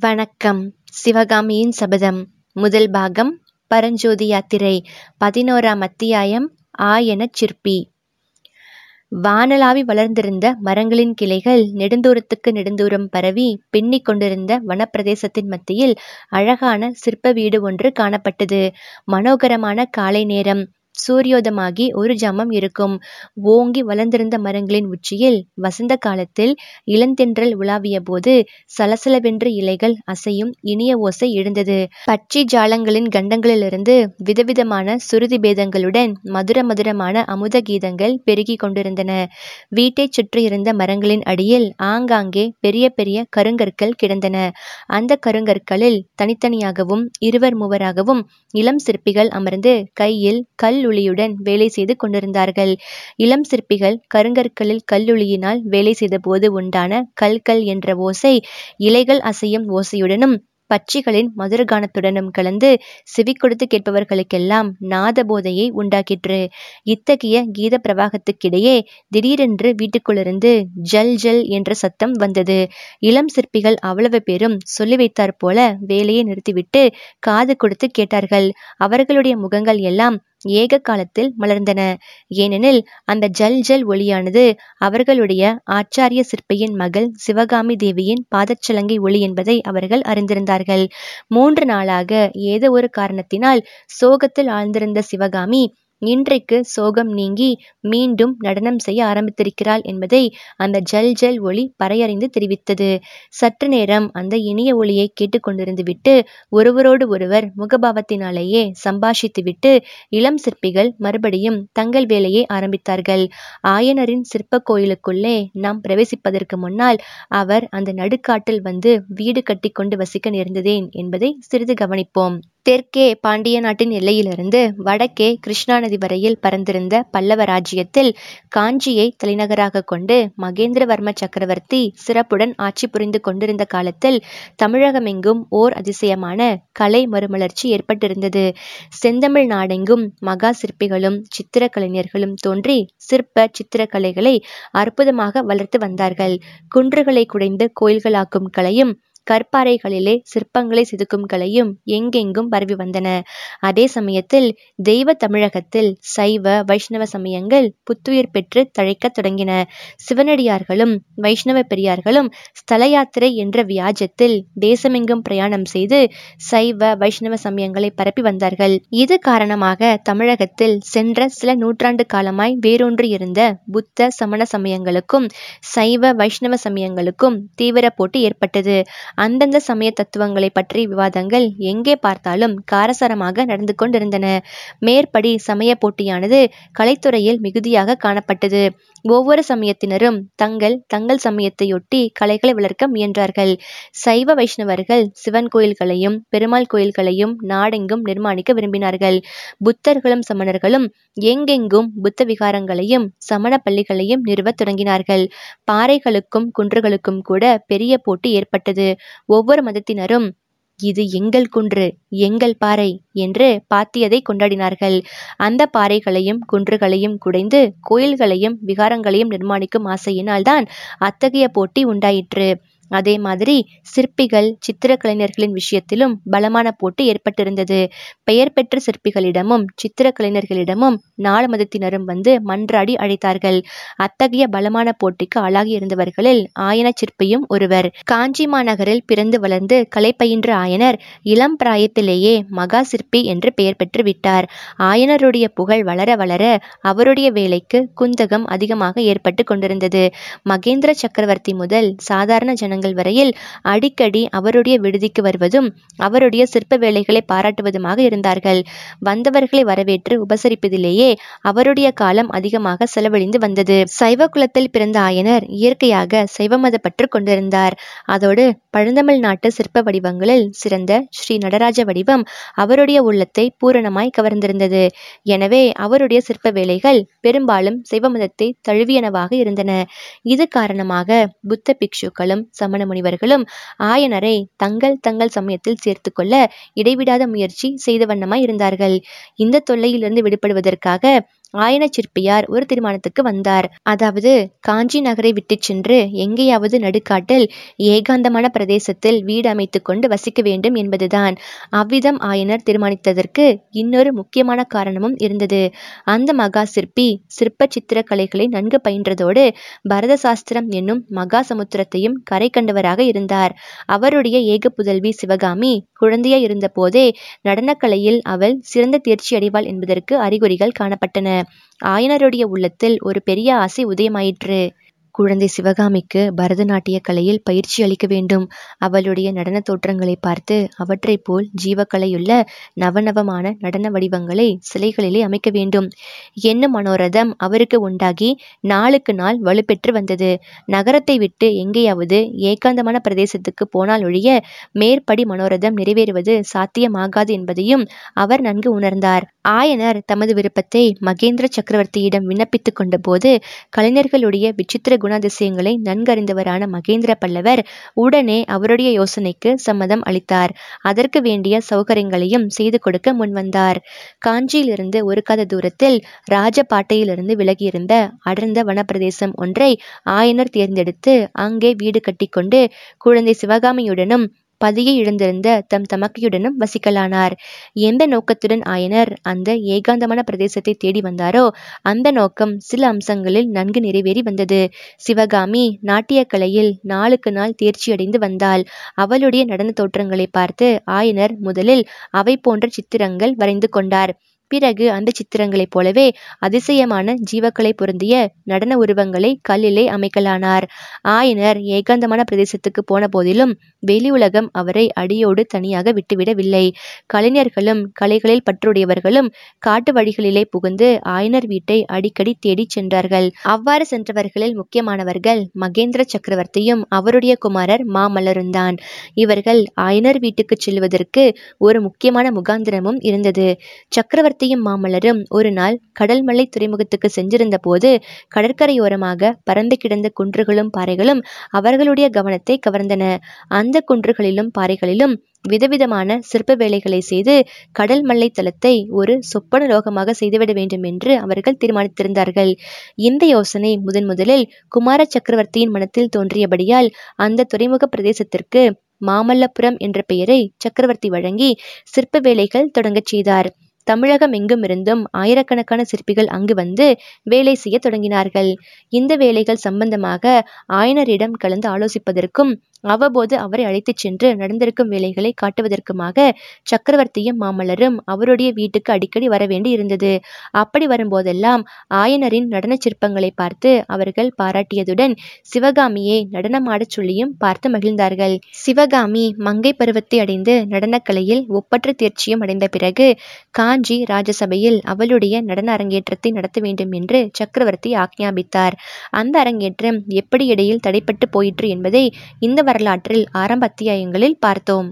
வணக்கம். சிவகாமியின் சபதம். முதல் பாகம் பரஞ்சோதி யாத்திரை பதினோராம் அத்தியாயம் ஆயனச் சிற்பி. வானலாவி வளர்ந்திருந்த மரங்களின் கிளைகள் நெடுந்தூரத்துக்கு நெடுந்தூரம் பரவி பின்னிக் கொண்டிருந்த வனப்பிரதேசத்தின் மத்தியில் அழகான சிற்ப வீடு ஒன்று காணப்பட்டது. மனோகரமான காலை நேரம். சூரியோதமாகி ஒரு ஜாமம் இருக்கும். ஓங்கி வளர்ந்திருந்த மரங்களின் உச்சியில் வசந்த காலத்தில் இளந்தென்றல் உலாவிய போது சலசலவென்று இலைகள் அசையும் இனிய ஓசை எழுந்தது. பட்சி ஜாலங்களின் கண்டங்களிலிருந்து விதவிதமான சுருதி பேதங்களுடன் மதுர மதுரமான அமுத கீதங்கள் பெருகி கொண்டிருந்தன. வீட்டைச் சுற்றியிருந்த மரங்களின் அடியில் ஆங்காங்கே பெரிய பெரிய கருங்கற்கள் கிடந்தன. அந்த கருங்கற்களில் தனித்தனியாகவும் இருவர் மூவராகவும் இளம் சிற்பிகள் அமர்ந்து கையில் கல் கல்லுளியுடன் வேலை செய்து கொண்டிருந்தார்கள். இளம் சிற்பிகள் கருங்கற்களில் கல்லுளியினால் வேலை செய்தபோது உண்டான கல்கல் என்ற ஓசை இலைகள் அசையும் ஓசையுடனும் பட்சிகளின் மதுரகானத்துடனும் கலந்து செவி கொடுத்து கேட்பவர்களுக்கெல்லாம் நாதபோதையை உண்டாக்கிற்று. இத்தகைய கீத பிரவாகத்துக்கிடையே திடீரென்று வீட்டுக்குள்ளிருந்து ஜல் ஜல் என்ற சத்தம் வந்தது. இளம் சிற்பிகள் அவ்வளவு பேரும் சொல்லி வைத்தாற் போல வேலையை நிறுத்திவிட்டு காது கொடுத்து கேட்டார்கள். அவர்களுடைய முகங்கள் எல்லாம் ஏக காலத்தில் மலர்ந்தன. ஏனெனில் அந்த ஜல் ஜல் ஒளியானது அவர்களுடைய ஆச்சாரிய சிற்பியின் மகள் சிவகாமி தேவியின் பாதச்சலங்கை ஒளி என்பதை அவர்கள் அறிந்திருந்தார்கள். மூன்று நாளாக ஏதோ ஒரு காரணத்தினால் சோகத்தில் ஆழ்ந்திருந்த சிவகாமி இன்றைக்கு சோகம் நீங்கி மீண்டும் நடனம் செய்ய ஆரம்பித்திருக்கிறாள் என்பதை அந்த ஜல் ஜல் ஒளி பறையறிந்து தெரிவித்தது. சற்று நேரம் அந்த இனிய ஒளியை கேட்டுக்கொண்டிருந்து விட்டு ஒருவரோடு ஒருவர் முகபாவத்தினாலேயே சம்பாஷித்துவிட்டு இளம் சிற்பிகள் மறுபடியும் தங்கள் வேலையை ஆரம்பித்தார்கள். ஆயனரின் சிற்ப கோயிலுக்குள்ளே நாம் பிரவேசிப்பதற்கு முன்னால் அவர் அந்த நடுக்காட்டில் வந்து வீடு கட்டி கொண்டு வசிக்க நேர்ந்ததேன் என்பதை சிறிது கவனிப்போம். தெற்கே பாண்டிய நாட்டின் எல்லையிலிருந்து வடக்கே கிருஷ்ணா நதி வரையில் பறந்திருந்த பல்லவ ராஜ்யத்தில் காஞ்சியை தலைநகராக கொண்டு மகேந்திரவர்ம சக்கரவர்த்தி சிறப்புடன் ஆட்சி புரிந்து கொண்டிருந்த காலத்தில் தமிழகமெங்கும் ஓர் அதிசயமான கலை மறுமலர்ச்சி ஏற்பட்டிருந்தது. செந்தமிழ் நாடெங்கும் மகா சிற்பிகளும் சித்திர கலைஞர்களும் தோன்றி சிற்ப சித்திரக்கலைகளை அற்புதமாக வளர்த்து வந்தார்கள். குன்றுகளை குடைந்து கோயில்களாக்கும் கலையும் கற்பாறைகளிலே சிற்பங்களை செதுக்கும் கலையும் எங்கெங்கும் பரவி வந்தன. அதே சமயத்தில் தெய்வ தமிழகத்தில் சைவ வைஷ்ணவ சமயங்கள் புத்துயிர் பெற்று தழைக்கத் தொடங்கின. சிவனடியார்களும் வைஷ்ணவ பெரியார்களும் ஸ்தல யாத்திரை என்ற வியாஜத்தில் தேசமெங்கும் பிரயாணம் செய்து சைவ வைஷ்ணவ சமயங்களை பரப்பி வந்தார்கள். இது காரணமாக தமிழகத்தில் சென்ற சில நூற்றாண்டு காலமாய் வேரூன்றி இருந்த புத்த சமண சமயங்களுக்கும் சைவ வைஷ்ணவ சமயங்களுக்கும் தீவிர போட்டி ஏற்பட்டது. அந்தந்த சமய தத்துவங்களை பற்றி விவாதங்கள் எங்கே பார்த்தாலும் காரசாரமாக நடந்து கொண்டிருந்தன. மேற்படி சமய போட்டியானது கலைத்துறையில் மிகுதியாக காணப்பட்டது. ஒவ்வொரு சமயத்தினரும் தங்கள் தங்கள் சமயத்தையொட்டி கலைகளை வளர்க்க முயன்றார்கள். சைவ வைஷ்ணவர்கள் சிவன் கோயில்களையும் பெருமாள் கோயில்களையும் நாடெங்கும் நிர்மாணிக்க விரும்பினார்கள். புத்தர்களும் சமணர்களும் எங்கெங்கும் புத்த விகாரங்களையும் சமண பள்ளிகளையும் நிறுவத் தொடங்கினார்கள். பாறைகளுக்கும் குன்றுகளுக்கும் கூட பெரிய போட்டி ஏற்பட்டது. ஒவ்வொரு மதத்தினரும் இது எங்கள் குன்று எங்கள் பாறை என்று பாத்தியதை கொண்டாடினார்கள். அந்த பாறைகளையும் குன்றுகளையும் குடைந்து கோயில்களையும் விகாரங்களையும் நிர்மாணிக்கும் ஆசையினால்தான் அத்தகைய போட்டி உண்டாயிற்று. அதே மாதிரி சிற்பிகள் சித்திரக்கலைஞர்களின் விஷயத்திலும் பலமான போட்டி ஏற்பட்டிருந்தது. பெயர் பெற்ற சிற்பிகளிடமும் சித்திரக்கலைஞர்களிடமும் நாலு மதத்தினரும் வந்து மன்றாடி அழைத்தார்கள். அத்தகைய பலமான போட்டிக்கு ஆளாகி இருந்தவர்களில் ஆயன சிற்பியும் ஒருவர். காஞ்சி மாநகரில் பிறந்து வளர்ந்து கலை பயின்ற ஆயனர் இளம் பிராயத்திலேயே மகா சிற்பி என்று பெயர் பெற்று விட்டார். ஆயனருடைய புகழ் வளர வளர அவருடைய வேலைக்கு குந்தகம் அதிகமாக ஏற்பட்டு கொண்டிருந்தது. மகேந்திர சக்கரவர்த்தி முதல் சாதாரண ஜன தினங்கள் வரையில் அடிக்கடி அவருடைய விடுதிக்கு வருவதும் அவருடைய சிற்ப வேலைகளை பாராட்டுவதுமாக இருந்தார்கள். வந்தவர்களை வரவேற்று உபசரிப்பதிலேயே அவருடைய காலம் அதிகமாக செலவழிந்து வந்தது. சைவ குலத்தில் பிறந்த ஆயனர் இயற்கையாக சைவமத பற்று கொண்டிருந்தார். அதோடு பழந்தமிழ் நாட்டு சிற்ப வடிவங்களில் சிறந்த ஸ்ரீ நடராஜ வடிவம் அவருடைய உள்ளத்தை பூரணமாய் கவர்ந்திருந்தது. எனவே அவருடைய சிற்ப வேலைகள் பெரும்பாலும் சைவமதத்தை தழுவியனவாக இருந்தன. இது காரணமாக புத்த பிக்ஷுக்களும் சமண முனிவர்களும் ஆயனரை தங்கள் தங்கள் சமயத்தில் சேர்த்து கொள்ள இடைவிடாத முயற்சி செய்த வண்ணமாய் இருந்தார்கள். இந்த தொல்லையிலிருந்து விடுபடுவதற்காக ஆயன சிற்பியார் ஒரு தீர்மானத்துக்கு வந்தார். அதாவது காஞ்சி நகரை விட்டு சென்று எங்கேயாவது நடுக்காட்டில் ஏகாந்தமான பிரதேசத்தில் வீடு அமைத்து கொண்டு வசிக்க வேண்டும் என்பதுதான். அவ்விதம் ஆயனர் தீர்மானித்ததற்கு இன்னொரு முக்கியமான காரணமும் இருந்தது. அந்த மகா சிற்பி சிற்ப சித்திர கலைகளை நன்கு பயின்றதோடு பரத சாஸ்திரம் என்னும் மகா சமுத்திரத்தையும் கரை கண்டவராக இருந்தார். அவருடைய ஏக புதல்வி சிவகாமி குழந்தையாய் இருந்த போதே நடனக்கலையில் அவள் சிறந்த தேர்ச்சி அடைவாள் என்பதற்கு அறிகுறிகள் காணப்பட்டன. ஆயனருடைய உள்ளத்தில் ஒரு பெரிய ஆசை உதயமாயிற்று. குழந்தை சிவகாமிக்கு பரதநாட்டிய கலையில் பயிற்சி அளிக்க வேண்டும். அவளுடைய நடன தோற்றங்களை பார்த்து அவற்றைப் போல் ஜீவக்கலையுள்ள நவநவமான நடன வடிவங்களை சிலைகளிலே அமைக்க வேண்டும். என்னும் மனோரதம் அவருக்கு உண்டாகி நாளுக்கு நாள் வலுப்பெற்று வந்தது. நகரத்தை விட்டு எங்கேயாவது ஏகாந்தமான பிரதேசத்துக்கு போனால் ஒழிய மேற்படி மனோரதம் நிறைவேறுவது சாத்தியமாகாது என்பதையும் அவர் நன்கு உணர்ந்தார். ஆயனர் தமது விருப்பத்தை மகேந்திர சக்கரவர்த்தியிடம் விண்ணப்பித்துக் கொண்டபோது கலைஞர்களுடைய விசித்திர குணாதிசயங்களை நன்கறிந்தவரான மகேந்திர பல்லவர் உடனே அவருடைய யோசனைக்கு சம்மதம் அளித்தார். அதற்கு வேண்டிய சௌகரியங்களையும் செய்து கொடுக்க முன்வந்தார். காஞ்சியிலிருந்து ஒரு கத தூரத்தில் ராஜபாட்டையிலிருந்து விலகியிருந்த அடர்ந்த வனப்பிரதேசம் ஒன்றை ஆயனர் தேர்ந்தெடுத்து அங்கே வீடு கட்டிக்கொண்டு குழந்தை சிவகாமியுடனும் பதியை இழந்திருந்த தம் தமக்கையுடனும் வசிக்கலானார். எந்த நோக்கத்துடன் ஆயனர் அந்த ஏகாந்தமான பிரதேசத்தை தேடி வந்தாரோ அந்த நோக்கம் சில அம்சங்களில் நன்கு நிறைவேறி வந்தது. சிவகாமி நாட்டிய கலையில் நாளுக்கு நாள் தேர்ச்சியடைந்து வந்தாள். அவளுடைய நடன தோற்றங்களை பார்த்து ஆயனர் முதலில் அவை போன்ற சித்திரங்கள் வரைந்து கொண்டார். பிறகு அந்த சித்திரங்களைப் போலவே அதிசயமான ஜீவக்கலை பொருந்திய நடன உருவங்களை கல்லிலே அமைக்கலானார். ஆயனர் ஏகாந்தமான பிரதேசத்துக்கு போன போதிலும் வெளி உலகம் அவரை அடியோடு தனியாக விட்டுவிடவில்லை. கலைஞர்களும் கலைகளில் பற்றுடையவர்களும் காட்டு வழிகளிலே புகுந்து ஆயனர் வீட்டை அடிக்கடி தேடிச் சென்றார்கள். அவ்வாறு சென்றவர்களில் முக்கியமானவர்கள் மகேந்திர சக்கரவர்த்தியும் அவருடைய குமாரர் மாமல்லருந்தான் இவர்கள் ஆயனர் வீட்டுக்கு செல்வதற்கு ஒரு முக்கியமான முகாந்திரமும் இருந்தது. சக்கரவர்த்தி சக்கரவர்த்தியும் மாமல்லரும் ஒரு நாள் கடல்மலை துறைமுகத்துக்கு சென்றிருந்த போது கடற்கரையோரமாக பறந்து கிடந்த குன்றுகளும் பாறைகளும் அவர்களுடைய கவனத்தை கவர்ந்தன. அந்த குன்றுகளிலும் பாறைகளிலும் விதவிதமான சிற்ப வேலைகளை செய்து கடல் மல்லை தளத்தை ஒரு சொப்பன லோகமாக செய்துவிட வேண்டும் என்று அவர்கள் தீர்மானித்திருந்தார்கள். இந்த யோசனை முதன் முதலில் குமார சக்கரவர்த்தியின் மனத்தில் தோன்றியபடியால் அந்த துறைமுக பிரதேசத்திற்கு மாமல்லபுரம் என்ற பெயரை சக்கரவர்த்தி வழங்கி சிற்ப வேலைகள் தொடங்கச் செய்தார். தமிழகம் எங்குமிருந்தும் ஆயிரக்கணக்கான சிற்பிகள் அங்கு வந்து வேலை செய்ய தொடங்கினார்கள். இந்த வேலைகள் சம்பந்தமாக ஆயனரிடம் கலந்து ஆலோசிப்பதற்கும் அவ்வப்போது அவரை அழைத்துச் சென்று நடந்திருக்கும் வேலைகளை காட்டுவதற்குமாக சக்கரவர்த்தியும் மாமல்லரும் அவருடைய வீட்டுக்கு அடிக்கடி வரவேண்டி இருந்தது. அப்படி வரும்போதெல்லாம் ஆயனரின் நடன சிற்பங்களை பார்த்து அவர்கள் பாராட்டியதுடன் சிவகாமியை நடனமாடச் சொல்லியும் பார்த்து மகிழ்ந்தார்கள். சிவகாமி மங்கை பருவத்தை அடைந்து நடனக்கலையில் ஒப்பற்ற தேர்ச்சியும் அடைந்த பிறகு காஞ்சி ராஜசபையில் அவளுடைய நடன அரங்கேற்றத்தை நடத்த வேண்டும் என்று சக்கரவர்த்தி ஆக்ஞாபித்தார். அந்த அரங்கேற்றம் எப்படி இடையில் தடைப்பட்டு போயிற்று என்பதை இந்த வரலாற்றில் ஆரம்ப அத்தியாயங்களில் பார்த்தோம்.